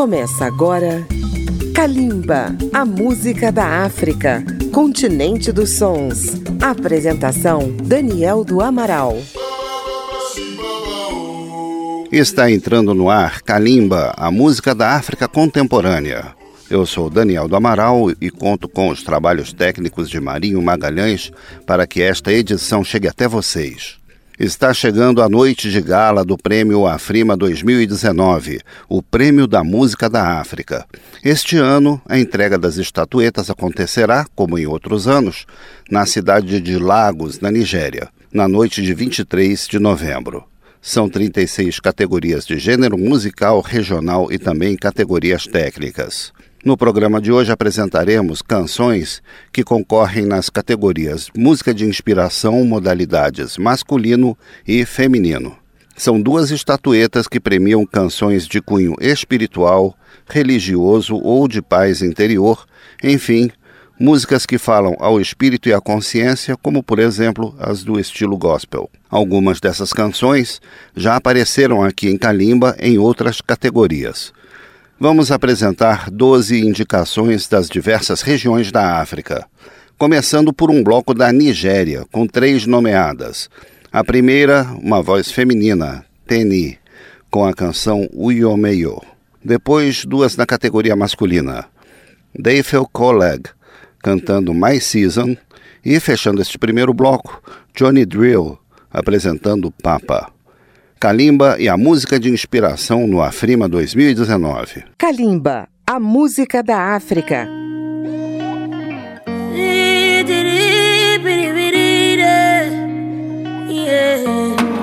Começa agora Kalimba, a música da África, continente dos sons. Apresentação Daniel do Amaral. Está entrando no ar Kalimba, a música da África contemporânea. Eu sou Daniel do Amaral e conto com os trabalhos técnicos de Marinho Magalhães para que esta edição chegue até vocês. Está chegando a noite de gala do Prêmio Afrima 2019, o Prêmio da Música da África. Este ano, a entrega das estatuetas acontecerá, como em outros anos, na cidade de Lagos, na Nigéria, na noite de 23 de novembro. São 36 categorias de gênero musical, regional e também categorias técnicas. No programa de hoje apresentaremos canções que concorrem nas categorias Música de Inspiração, modalidades masculino e feminino. São duas estatuetas que premiam canções de cunho espiritual, religioso ou de paz interior, enfim, músicas que falam ao espírito e à consciência, como por exemplo as do estilo gospel. Algumas dessas canções já apareceram aqui em Kalimba em outras categorias vamos apresentar 12 indicações das diversas regiões da África, começando por um bloco da Nigéria, com três nomeadas. A primeira, uma voz feminina, Teni, com a canção Uyomeyo. Depois, duas na categoria masculina, Dayfel Coleg, cantando My Season, e fechando este primeiro bloco, Johnny Drill, apresentando Papa. Kalimba e a música de inspiração no Afrima 2019. Kalimba, a música da África.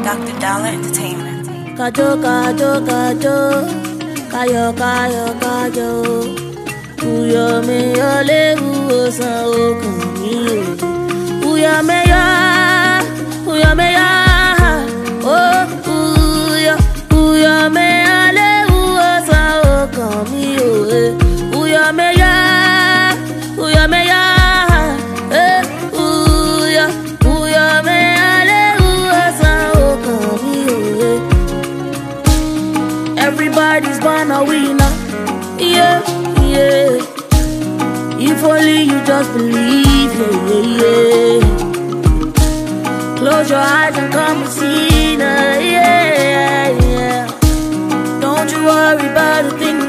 Dr. Dollar Entertainment. Kajo, kajo, kajo. Kayo, kayo, kayo. Uyo me yo le uyo san okun mi o. Uyo me yo, uyo me yo. Oh, Everybody's born a winner, yeah, yeah. If only you just believe, yeah, yeah, yeah. Close your eyes and come and see, yeah, you worry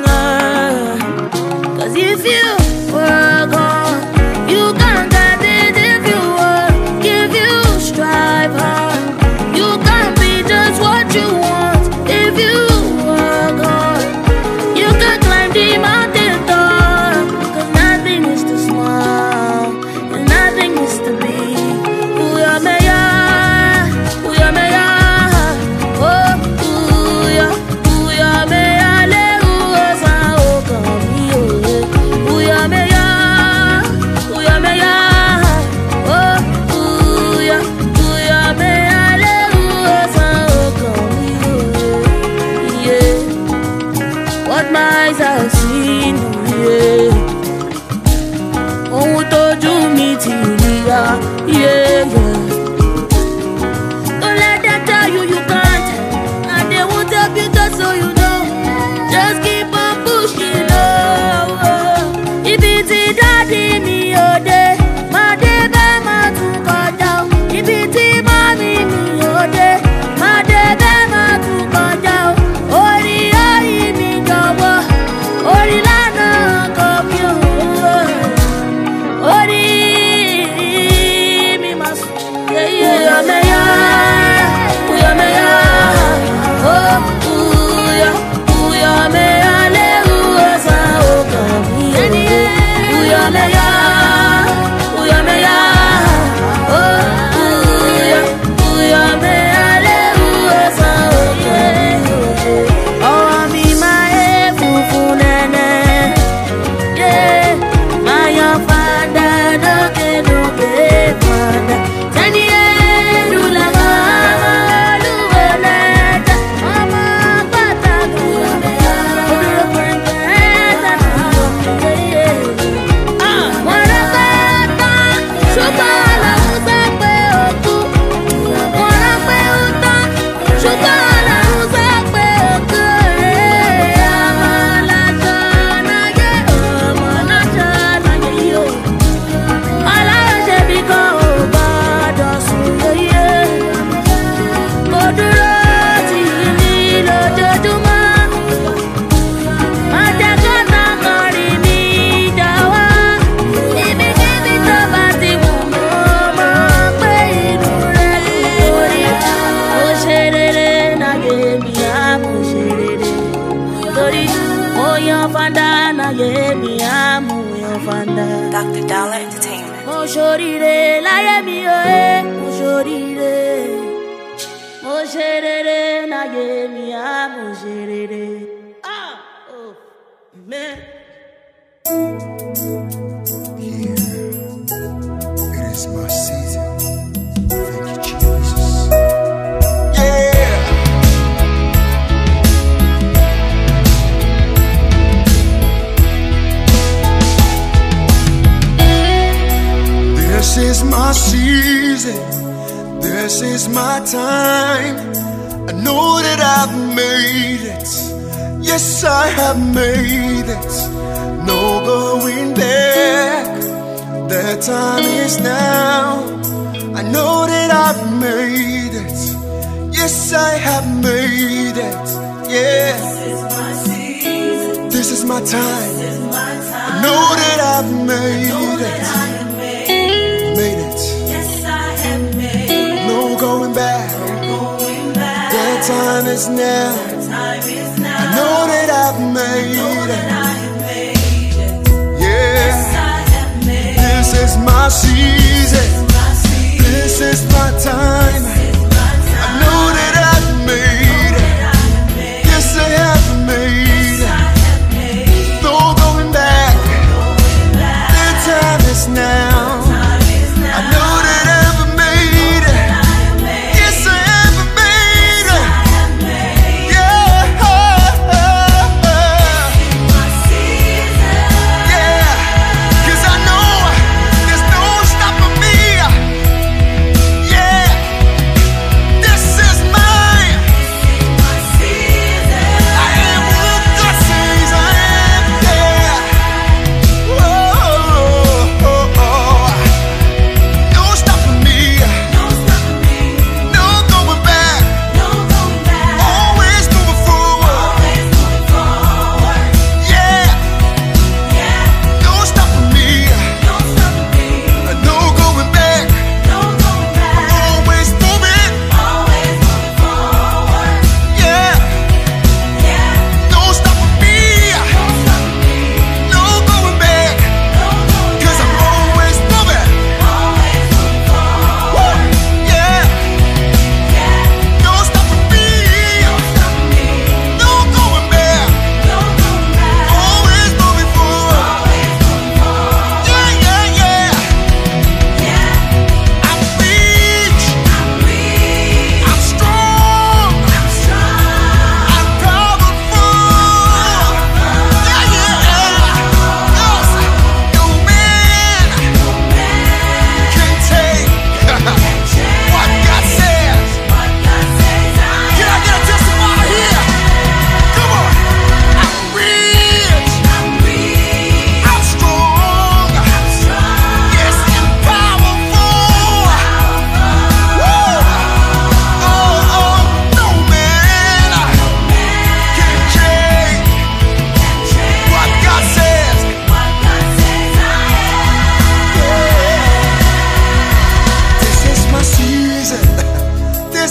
torí mo yan fanda láyé mi á mo yan fanda. Dr. Dollar Entertainment. mo ṣoríire láyé mi o ẹ mo ṣoríire mo ṣe rere láyé mi á ṣe rere. Ah, oh, man. It is my season. This is my season. This is my time. I know that I've made it. Yes, I have made it. No going back. The time is now. I know that I've made it. Yes, I have made it. Yeah. This is my season. This is my time. I know that I've made it. Going back. The time is now. I know that I've made it. Yeah. This is my season. This is my time. I know that I've made it. Yes, I have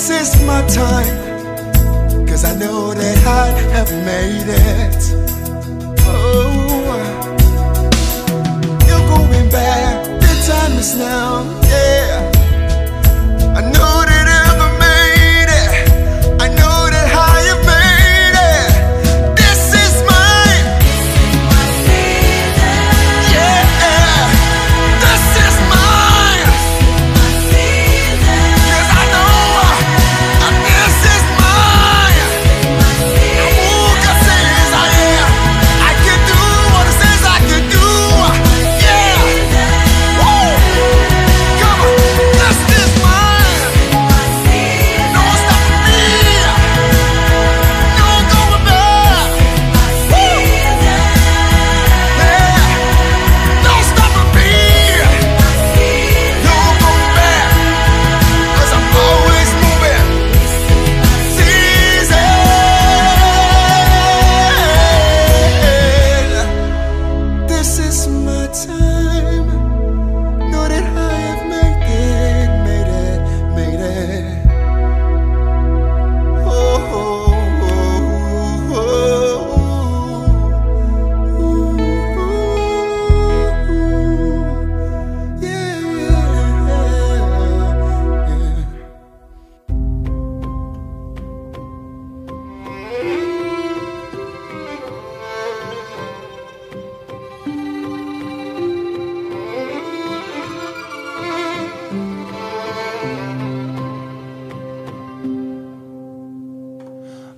This is my time. Cause I know that I have made it. Oh, you're going back. The time is now. Yeah. I know that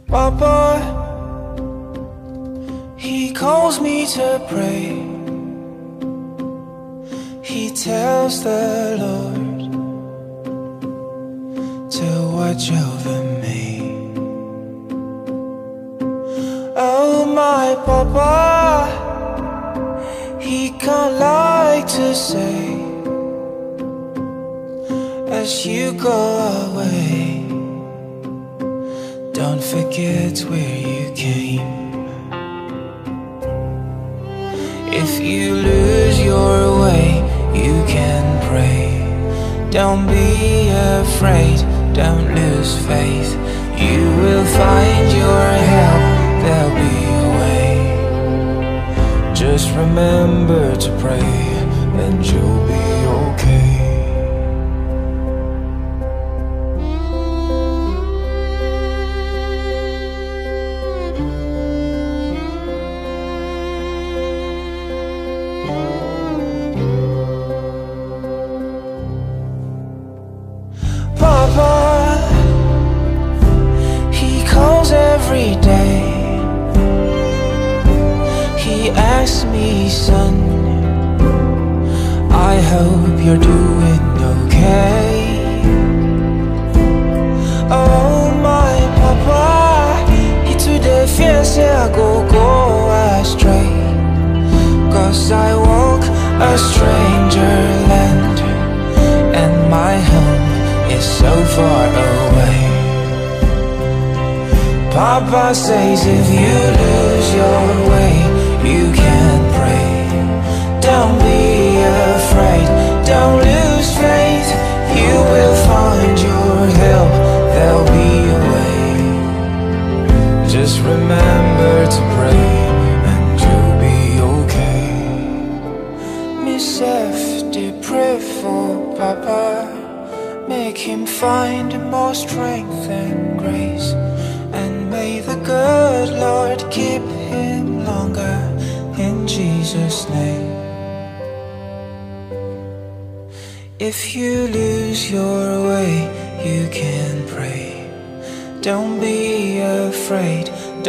Papa, he calls me to pray. He tells the Lord to watch over me. Oh, my Papa, he can't like to say as you go away. Don't forget where you came. If you lose your way, you can pray. Don't be afraid, don't lose faith. You will find your help, there'll be a way. Just remember to pray, and you'll be okay.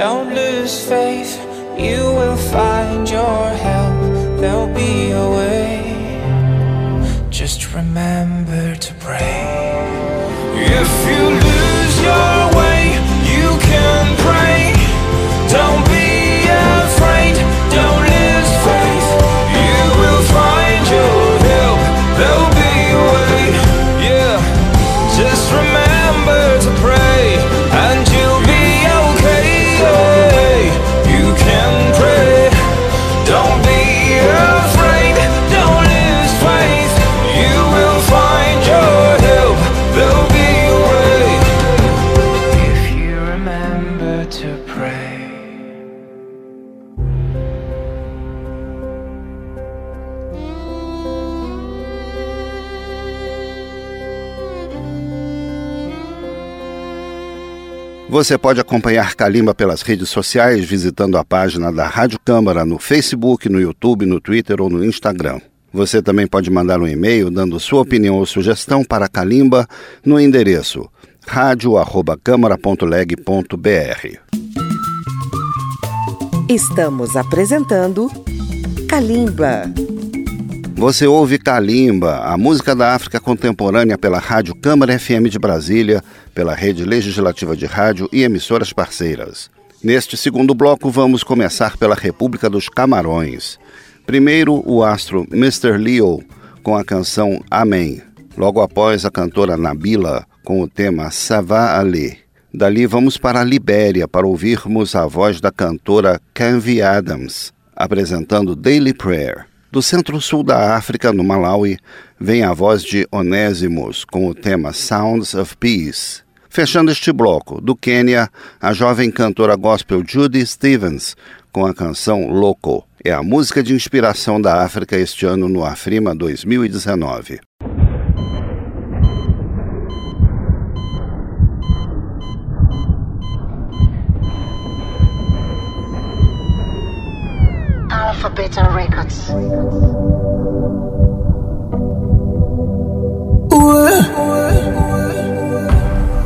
Don't lose faith. Você pode acompanhar Kalimba pelas redes sociais visitando a página da Rádio Câmara no Facebook, no YouTube, no Twitter ou no Instagram. Você também pode mandar um e-mail dando sua opinião ou sugestão para Kalimba no endereço radio@câmara.leg.br. Estamos apresentando Kalimba. Você ouve Kalimba, a música da África contemporânea pela Rádio Câmara FM de Brasília, pela Rede Legislativa de Rádio e emissoras parceiras. Neste segundo bloco, vamos começar pela República dos Camarões. Primeiro, o astro Mr. Leo com a canção Amém. Logo após, a cantora Nabila com o tema Sava Ali. Dali vamos para a Libéria para ouvirmos a voz da cantora Canvey Adams apresentando Daily Prayer. Do centro-sul da África, no Malawi, vem a voz de Onésimos com o tema Sounds of Peace. Fechando este bloco, do Quênia, a jovem cantora gospel Judy Stevens com a canção Loco. É a música de inspiração da África este ano no Afrima 2019. Alphabeta Records.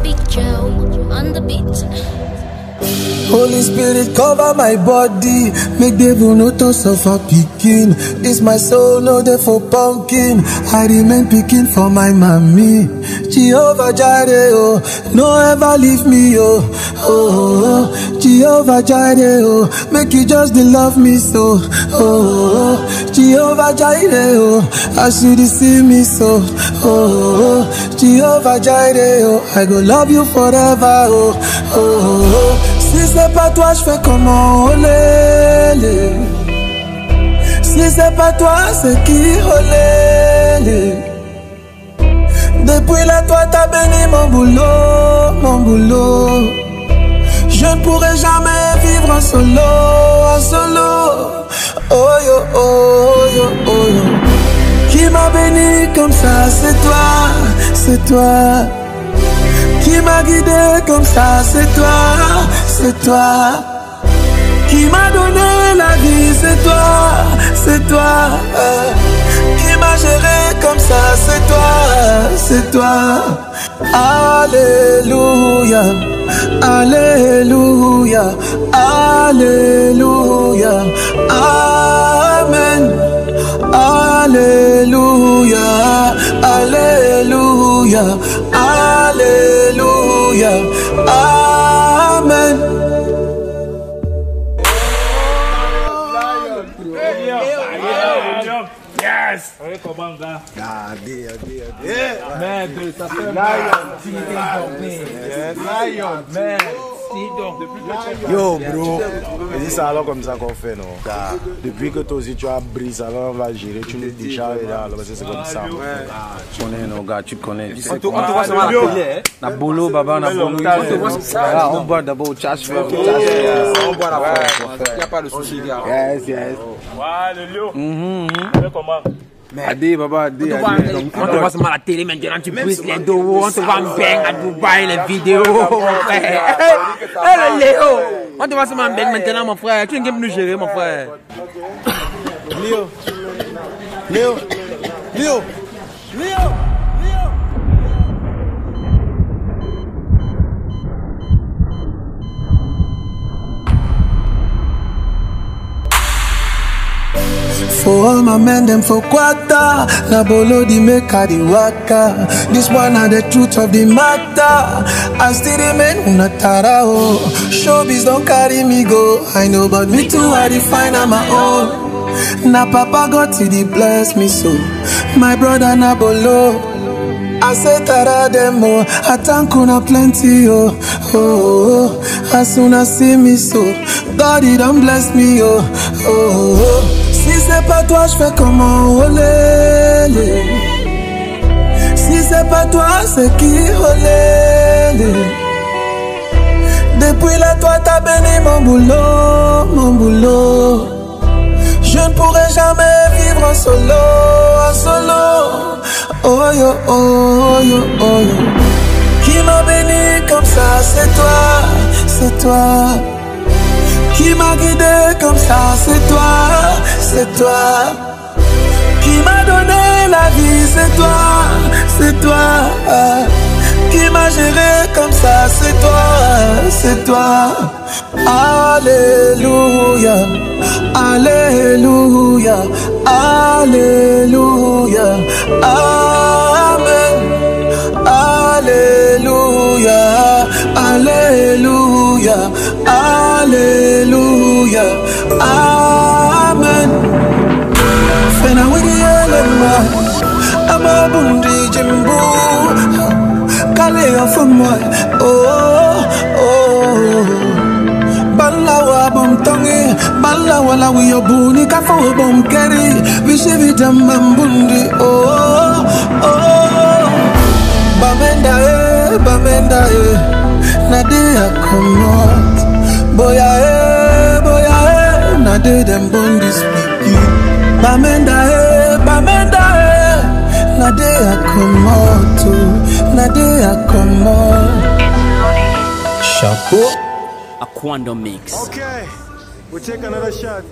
Big Joe on the beat. Holy Spirit cover my body, make devil no to suffer picking. This my soul, no dey for pumpkin. I remain picking for my mommy. Jehovah Jireh, oh, no ever leave me, oh, oh, oh. Jehovah Jireh, oh, make you just love me so, oh, oh. Jehovah Jireh, oh, you dey see me so, oh, oh. Jehovah Jireh, oh, I go love you forever, oh, oh. Si c'est pas toi, je fais comment, olé, Si c'est pas toi, c'est qui, olé, Depuis là, toi, t'as béni mon boulot, mon boulot. Je ne pourrai jamais vivre en solo, en solo. Oh yo, oh yo, oh yo. Qui m'a béni comme ça, c'est toi, c'est toi. Qui m'a guidé comme ça, c'est toi, c'est toi. Qui m'a donné la vie, c'est toi, c'est toi. Qui m'a géré comme ça, c'est toi, c'est toi. Alléluia, Alléluia, Alléluia, Amen. Alléluia, Alléluia, Alléluia, Regardez comment, hein. gars. Regardez, regardez, regardez. Merde, ça fait mal. Lion, merde. Yo bro, et c'est alors comme ça qu'on fait non? Depuis que toi aussi tu as brisé, alors on va gérer, tu nous décharges là, parce que c'est comme ça. Ah, tu connais nos gars, tu connais. On te voit sur la télé. Hein. Na bolo, baba, na bolo. On boit d'abord au chasse, on boit la Il n'y a pas de souci, gars. Yes, yes. Ouais, le lion. Comment Adé, baba, Adé, On te voit- Adé. on te voit seulement à la télé maintenant, tu brises les dos, on te voit bang à Dubaï, les vidéos, mon frère. Hey, le Léo, on te voit seulement en bang maintenant, mon frère. Tu viens nous gérer, mon frère. Léo. Léo. Léo. Léo. For all my men, them for quarter. Na bolo di make a di waka. This one are the truth of the matter. I still remain unatara oh. Showbiz don't carry me go. I know, but me too I define on my own. Na papa got to the bless me so. My brother na bolo. I say tara them oh, I thank una plenty oh, oh, oh. As soon as see me so, God he don't bless me oh, oh, oh. oh. Si c'est pas toi, je fais comment olé, lé. Si c'est pas toi, c'est qui olé, lé. Depuis là, toi t'as béni mon boulot, mon boulot. Je ne pourrai jamais vivre en solo, en solo. Oh yo, oh yo, oh yo. Qui m'a béni comme ça, c'est toi, c'est toi. Qui m'a guidé comme ça, c'est toi, c'est toi. Qui m'a donné la vie, c'est toi, c'est toi. Qui m'a géré comme ça, c'est toi, c'est toi. Alléluia, Alléluia, Alléluia, Amen. Alléluia, Alléluia, Alléluia, Amen. Fena wigi elema, ama bundi jimbu, kale of moi, oh. Oh. Balawa bom tongi, balawa la wiyo buni. Kafo bom keri, vishivi jamam bundi, oh oh. Bamenda eh, bamenda eh, nade a comot. Boya eh, eh, nade dem bundi speaking. Bamenda eh, bamenda eh, nade a comot, oh, nade a comot. Chapeau. A Quando mix. Okay, we'll take another shot.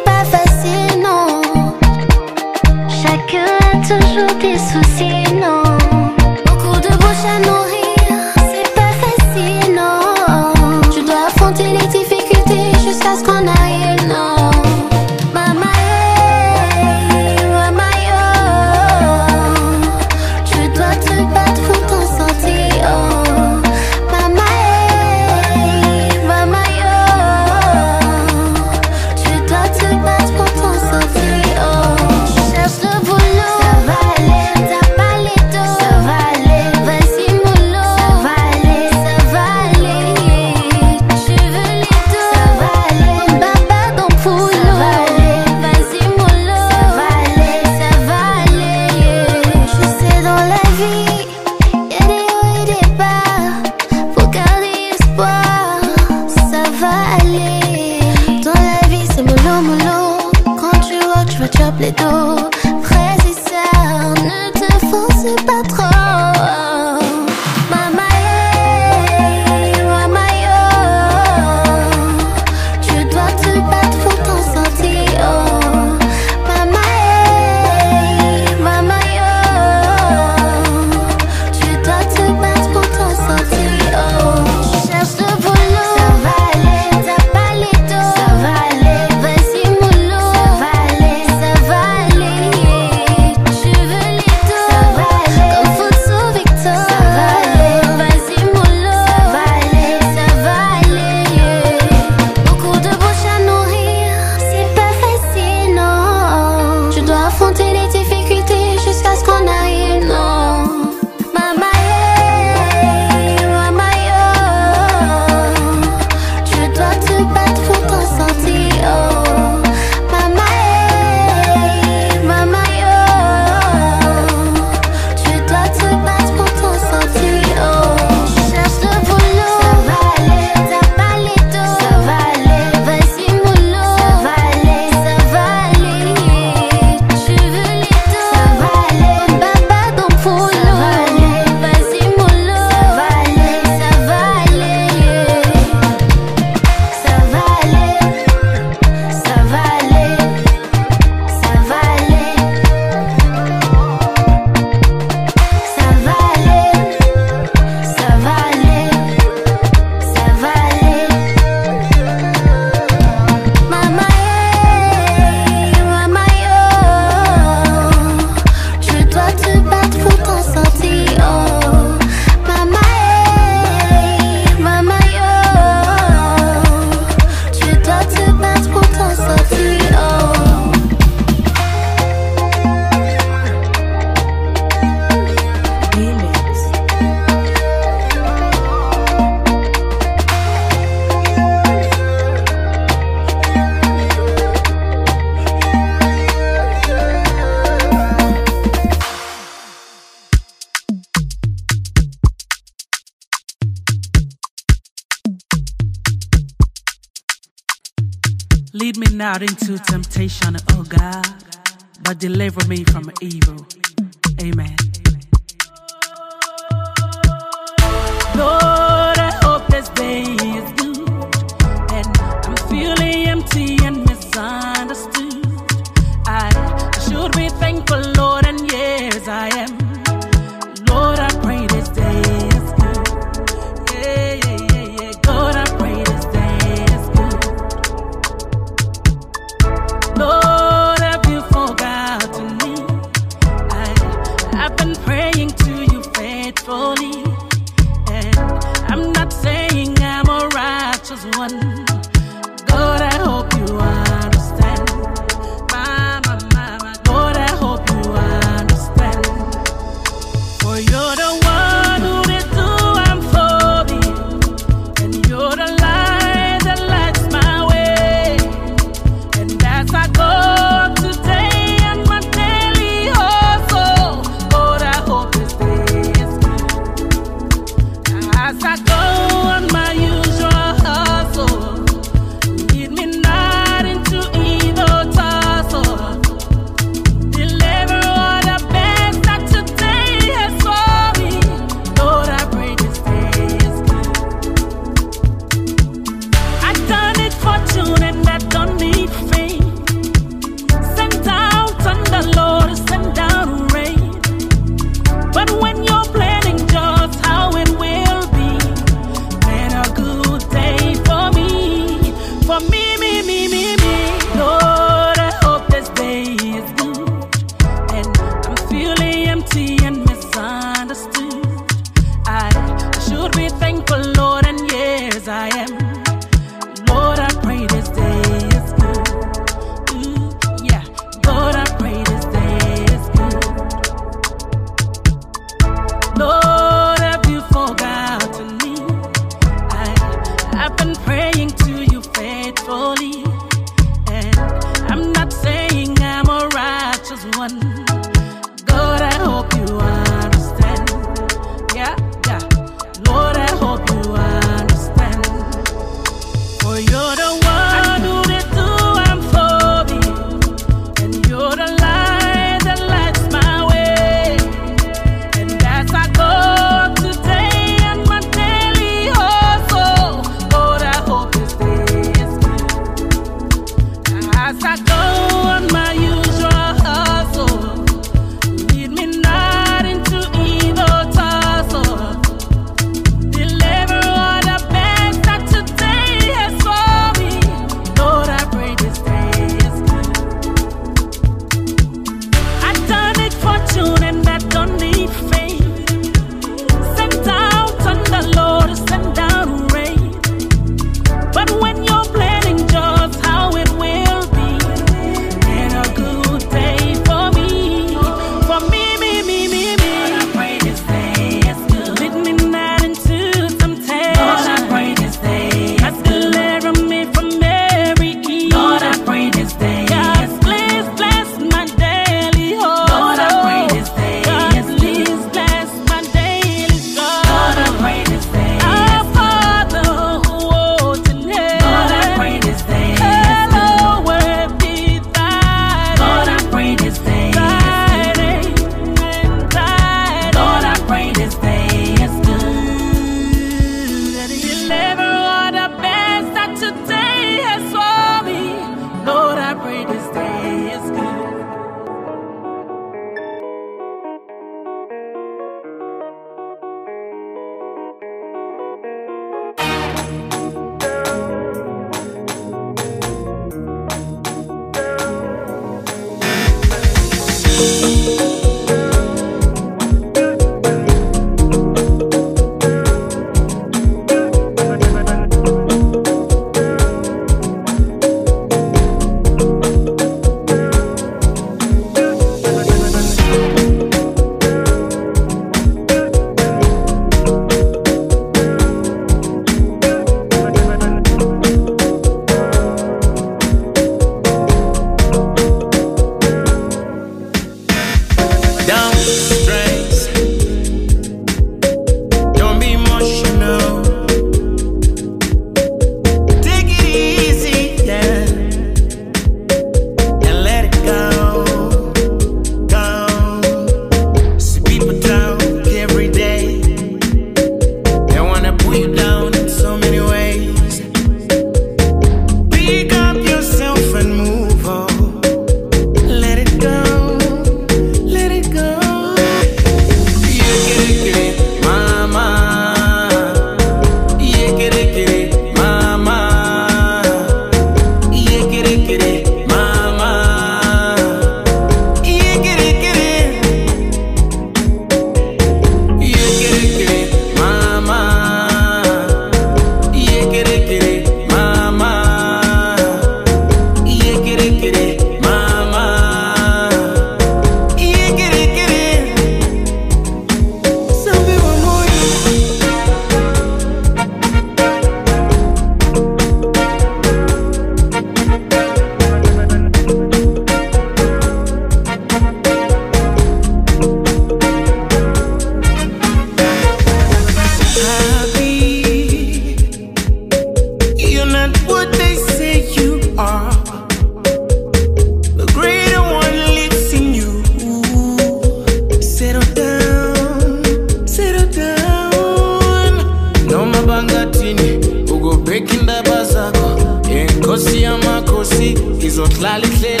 all the clear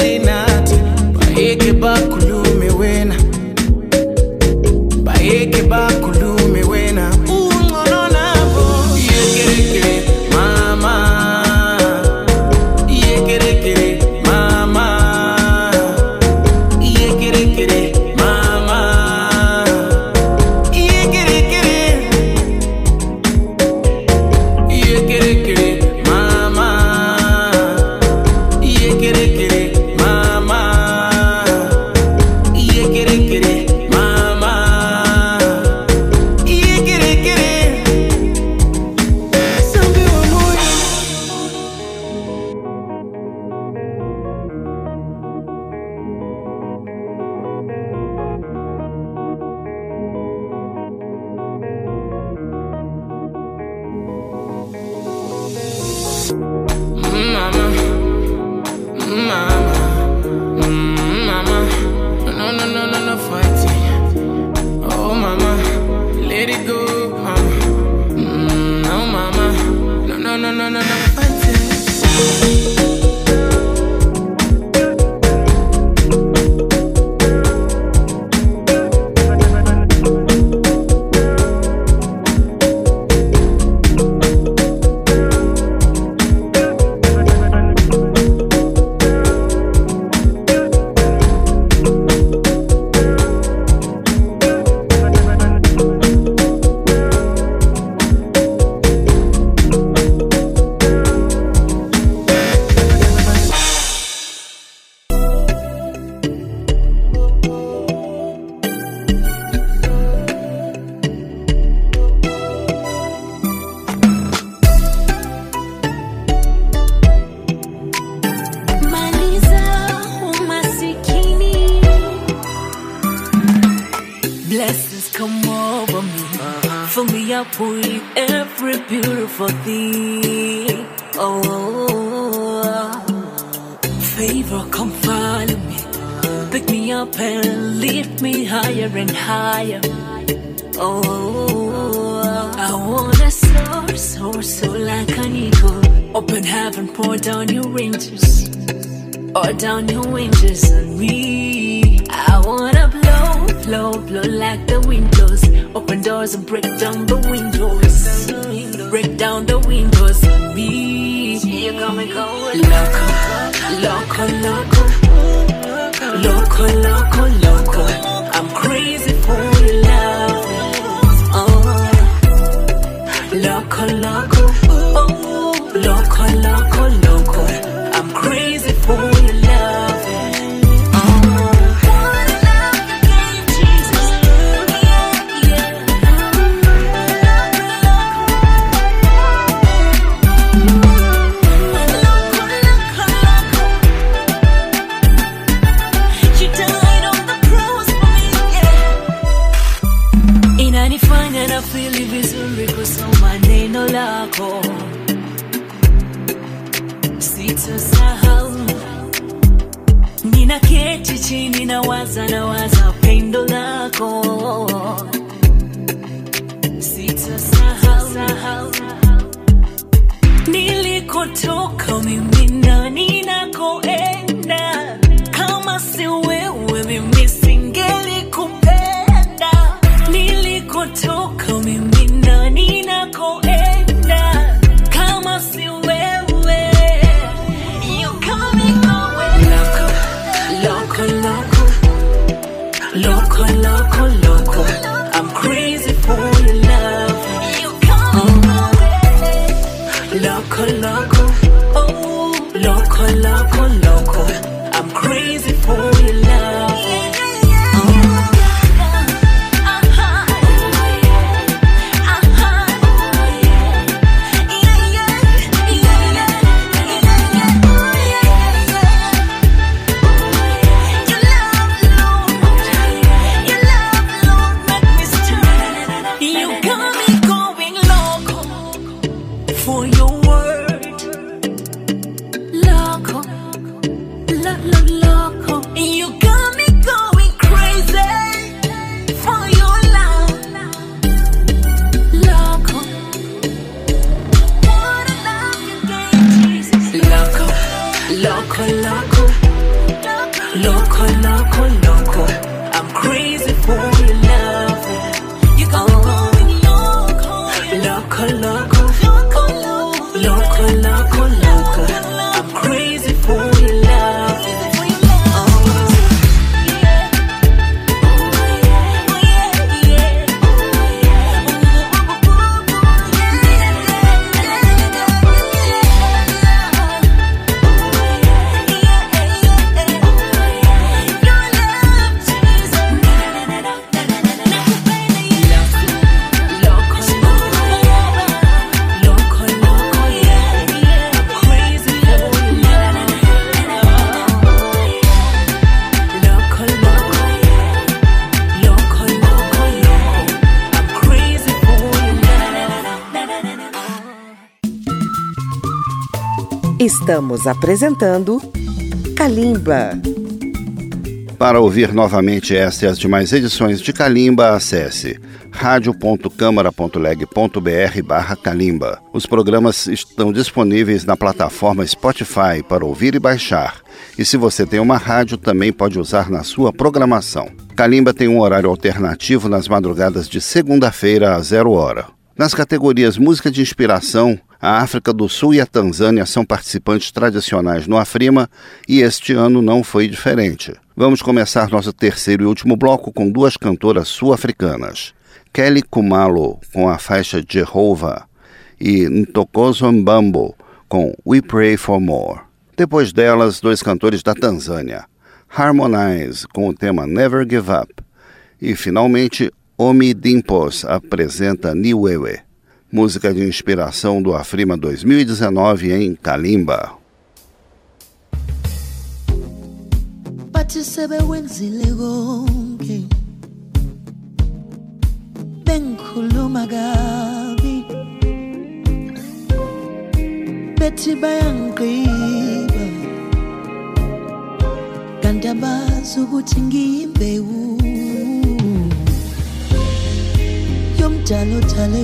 for thee. Oh, favor, come follow me. Pick me up and lift me higher and higher. Oh, I wanna soar, soar, soar like an eagle. Open heaven, pour down your angels, pour down your angels on me. I wanna blow, blow, blow like the windows. Open doors and break down the windows break down the windows and me. Loco, loco, loco, loco, loco, loco. loco. Estamos apresentando Kalimba. Para ouvir novamente esta e as demais edições de Kalimba, acesse radio.câmara.leg.br barra Kalimba. Os programas estão disponíveis na plataforma Spotify para ouvir e baixar. E se você tem uma rádio, também pode usar na sua programação. Kalimba tem um horário alternativo nas madrugadas de segunda-feira a zero hora. Nas categorias Música de Inspiração, a África do Sul e a Tanzânia são participantes tradicionais no Afrima e este ano não foi diferente. Vamos começar nosso terceiro e último bloco com duas cantoras sul-africanas. Kelly Kumalo com a faixa Jehovah e Ntokozo Mbambo com We Pray for More. Depois delas, dois cantores da Tanzânia, Harmonize com o tema Never Give Up e finalmente Omi Dimpos apresenta Niwewe música de inspiração do Afrima 2019 em Kalimba. bengikhuluma ukuthi ngiyimbewu yomdala odale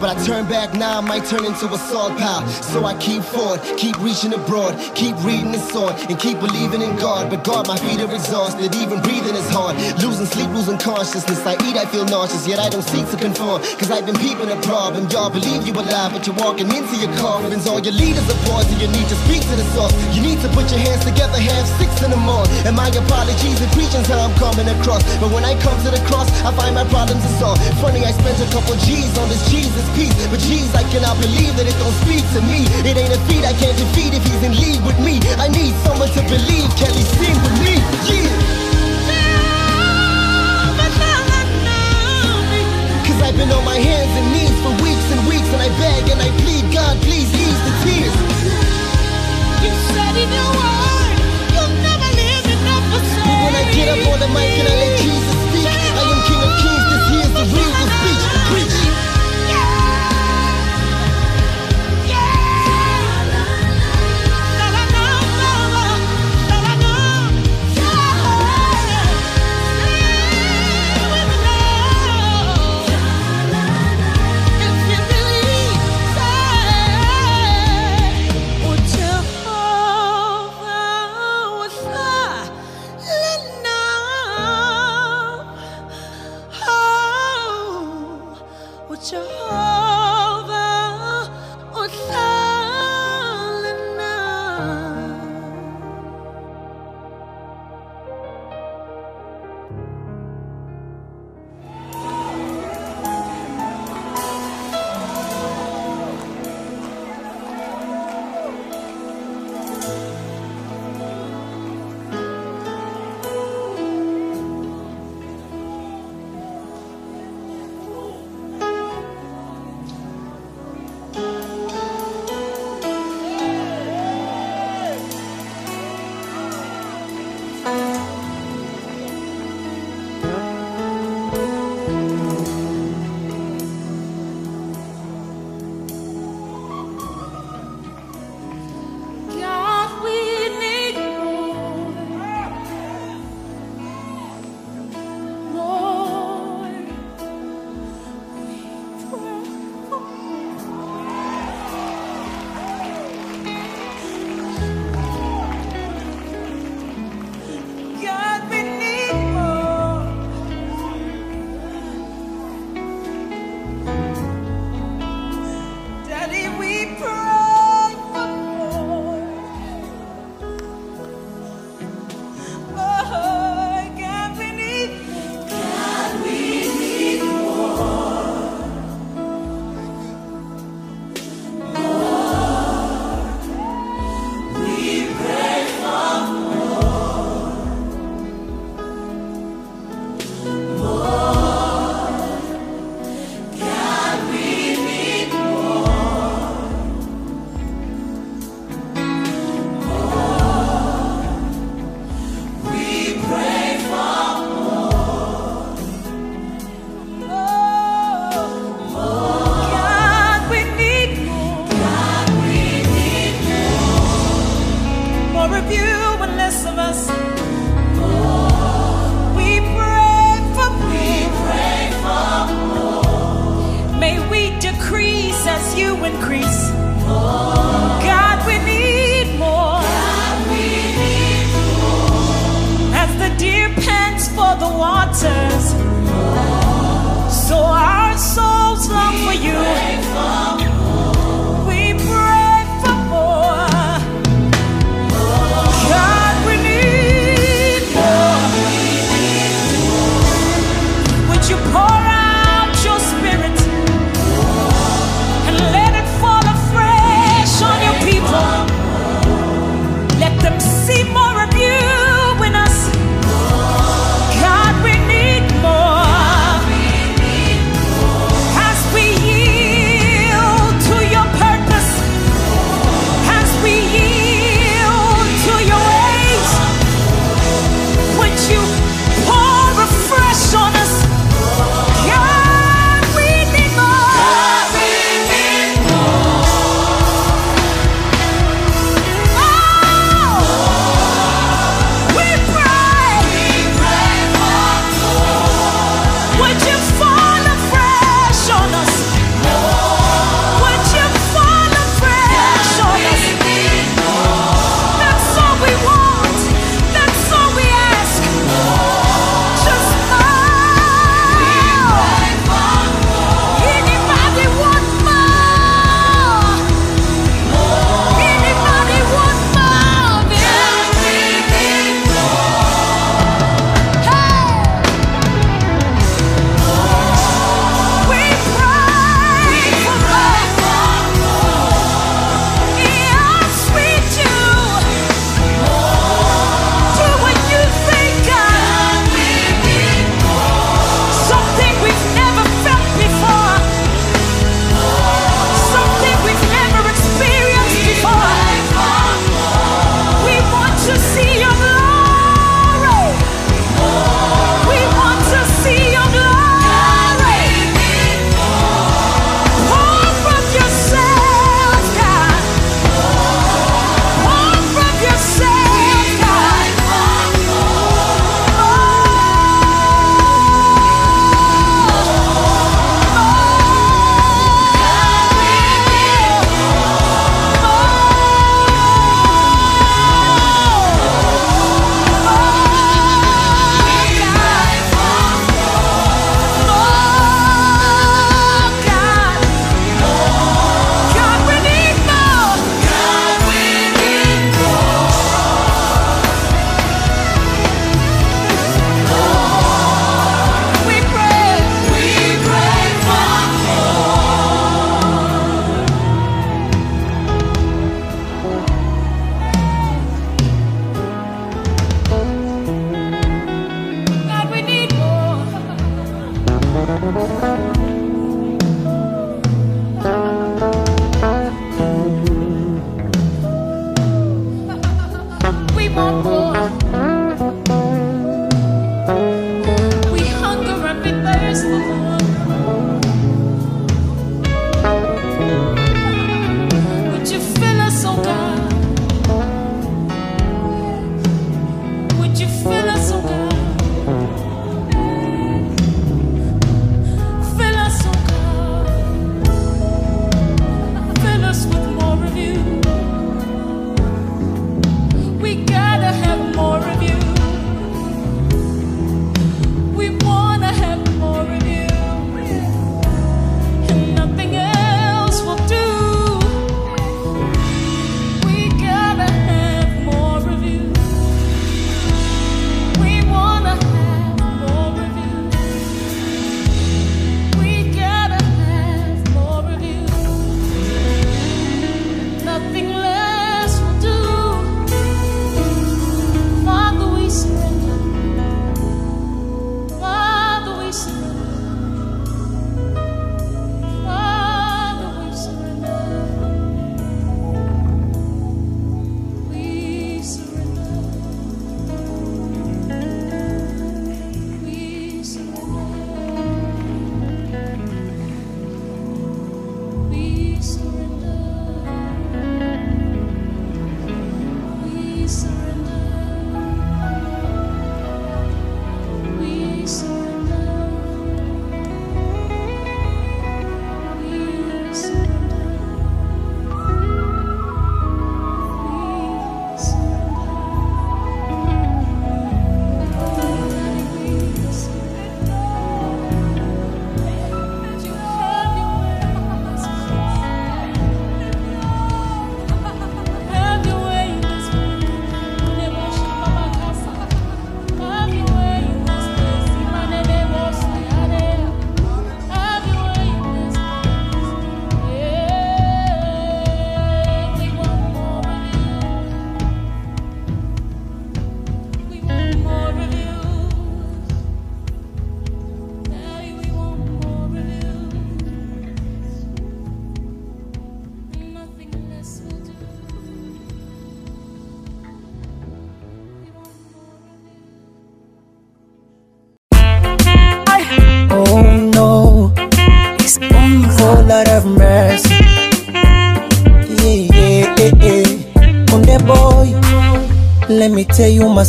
but I turn back now. I might turn into a salt pile. So I keep forward, keep reaching abroad, keep reading the sword, and keep believing in God. But God, my feet are exhausted. Even breathing is hard. Losing sleep, losing consciousness. I eat, I feel nauseous, yet I don't seek to conform. Cause I've been peeping a problem. Y'all believe you alive, but you're walking into your coffins. All your leaders are pausing. You need to speak to the source. You need to put your hands together, have six in the morning. And my apologies and preaching's how I'm coming across. But when I come to the cross, I find my problems are solved. Funny, I spent a couple G's on this Jesus piece. But geez, I cannot believe that it don't speak to me. It ain't a feat I can't defeat if he's in league with me. I need someone to believe Kelly sing with me. Yeah. Cause I've been on my hands and knees for weeks and weeks and I beg and I plead, God, please ease the tears. You said in your word, you'll never live enough for But when I get up on the mic and I let Jesus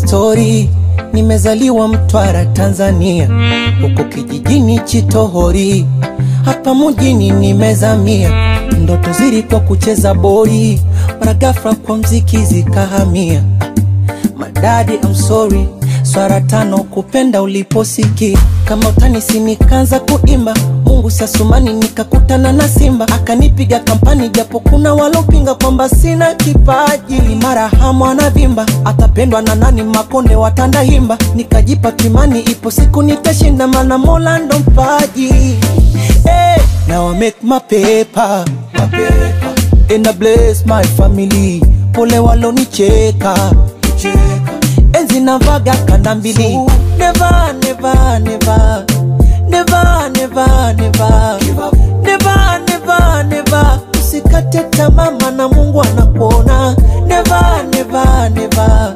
story. Nimezaliwa Mtwara, Tanzania, huko kijijini Chitohori, hapa mjini nimezamia. Ndoto zilikuwa kucheza boli, mara kwa mziki zikahamia. Madadi, I'm sorry, swara tano kupenda uliposikia kama utanisi, nikaanza kuimba Mungu sasumani, nikakutana na Simba akanipiga kampani, japo kuna walopinga kwamba sina kipaji. Mara hamu anavimba, atapendwa na nani? Makonde watanda himba, nikajipa kimani, ipo siku nitashinda, mana Mola ndo mpaji. Hey, pole walonicheka enzi navaga kanda mbili never, never, never. Never, never, never. Never, never, never. usikate tamaa maana mungu anakuona never, never, never.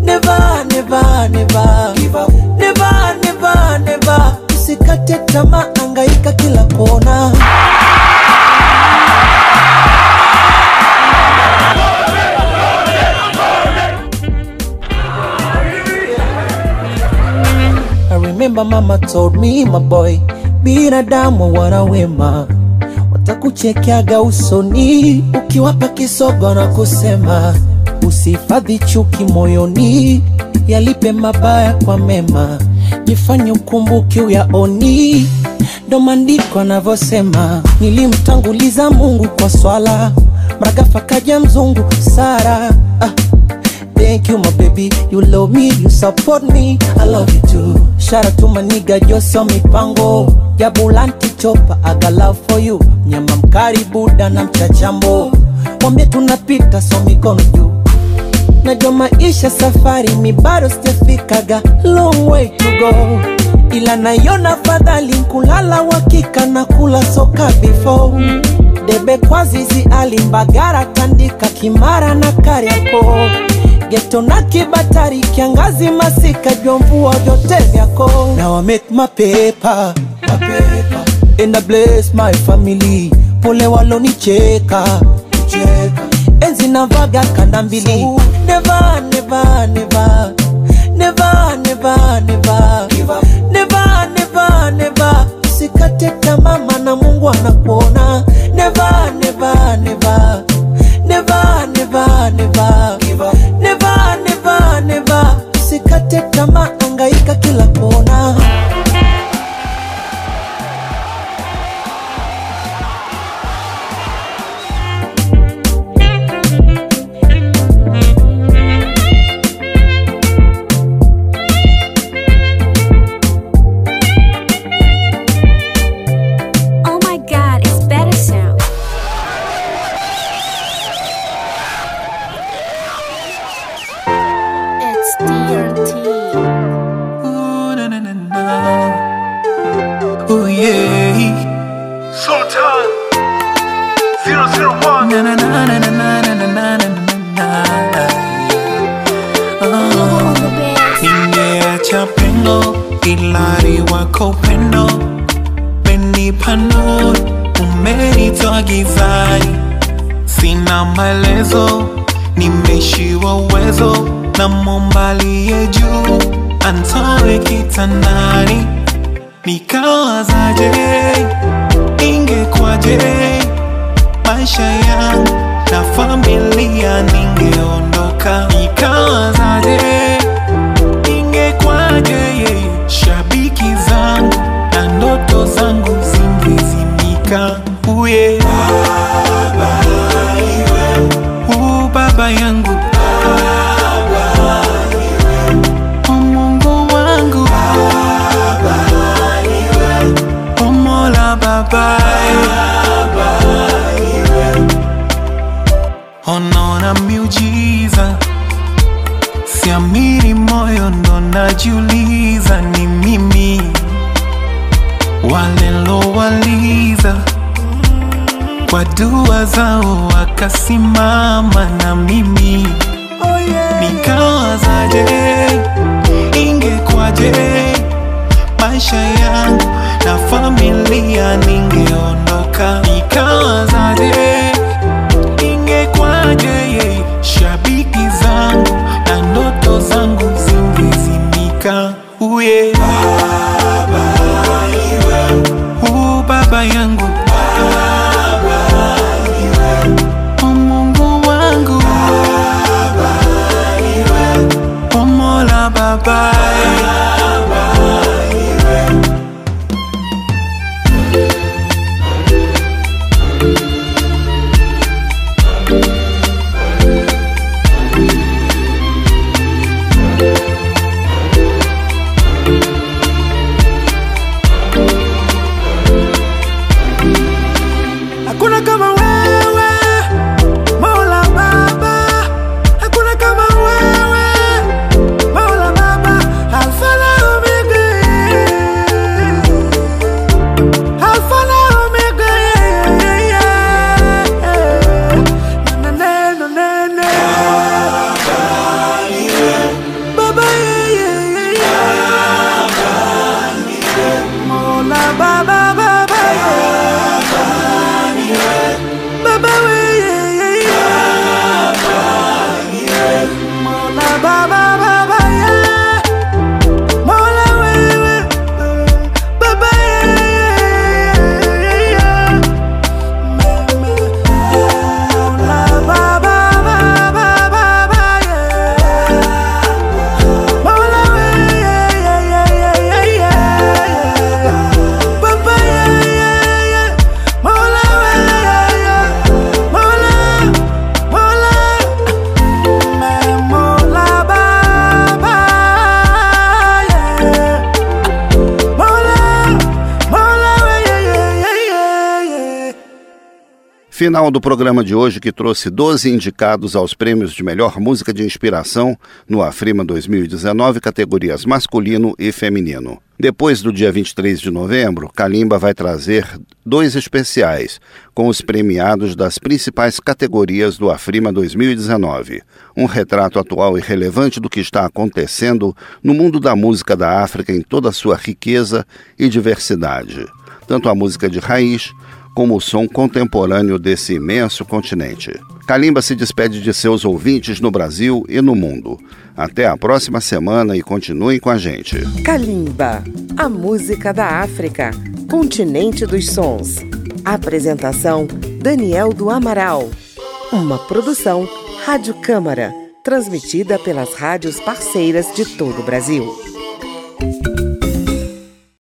Never, never, never. Never, never, never. usikate tamaa angaika kila kona Remember mama told me my boy, binadamu wana wema, watakuchekeaga usoni ukiwapa kisogo na kusema usihifadhi chuki moyoni, yalipe mabaya kwa mema, jifanye ukumbuki uyaoni. Ndo maandiko anavyosema, nilimtanguliza Mungu kwa swala, mragafa kaja mzungu Sara ah. Thank you, my baby. You love me, you support me. I love you too. Shout out to my nigga Joso Mipango. Jabulanti chopa, I got love for you. Mnyama mkari Buda na mchachambo. Mwambie tunapita so mikono juu. Najua maisha safari mi bado sijafikaga long way to go, ila naiona fadhali kulala wakika na kula soka before debe kwa zizi alimbagara tandika kimara na kariako geto na kibatari kiangazi masika jomvua vyote vyako now I make my paper, my paper. and I bless my family pole walonicheka cheka. enzi navaga kanda mbili never, never, never. Never, never, never. Never, never, never. usikate tamaa maana mungu anakuona Final do programa de hoje que trouxe 12 indicados aos prêmios de melhor música de inspiração no Afrima 2019, categorias masculino e feminino. Depois do dia 23 de novembro, Kalimba vai trazer dois especiais com os premiados das principais categorias do Afrima 2019. Um retrato atual e relevante do que está acontecendo no mundo da música da África em toda a sua riqueza e diversidade. Tanto a música de raiz como o som contemporâneo desse imenso continente. Kalimba se despede de seus ouvintes no Brasil e no mundo. Até a próxima semana e continuem com a gente. Kalimba, a música da África, continente dos sons. Apresentação: Daniel do Amaral. Uma produção Rádio Câmara, transmitida pelas rádios parceiras de todo o Brasil.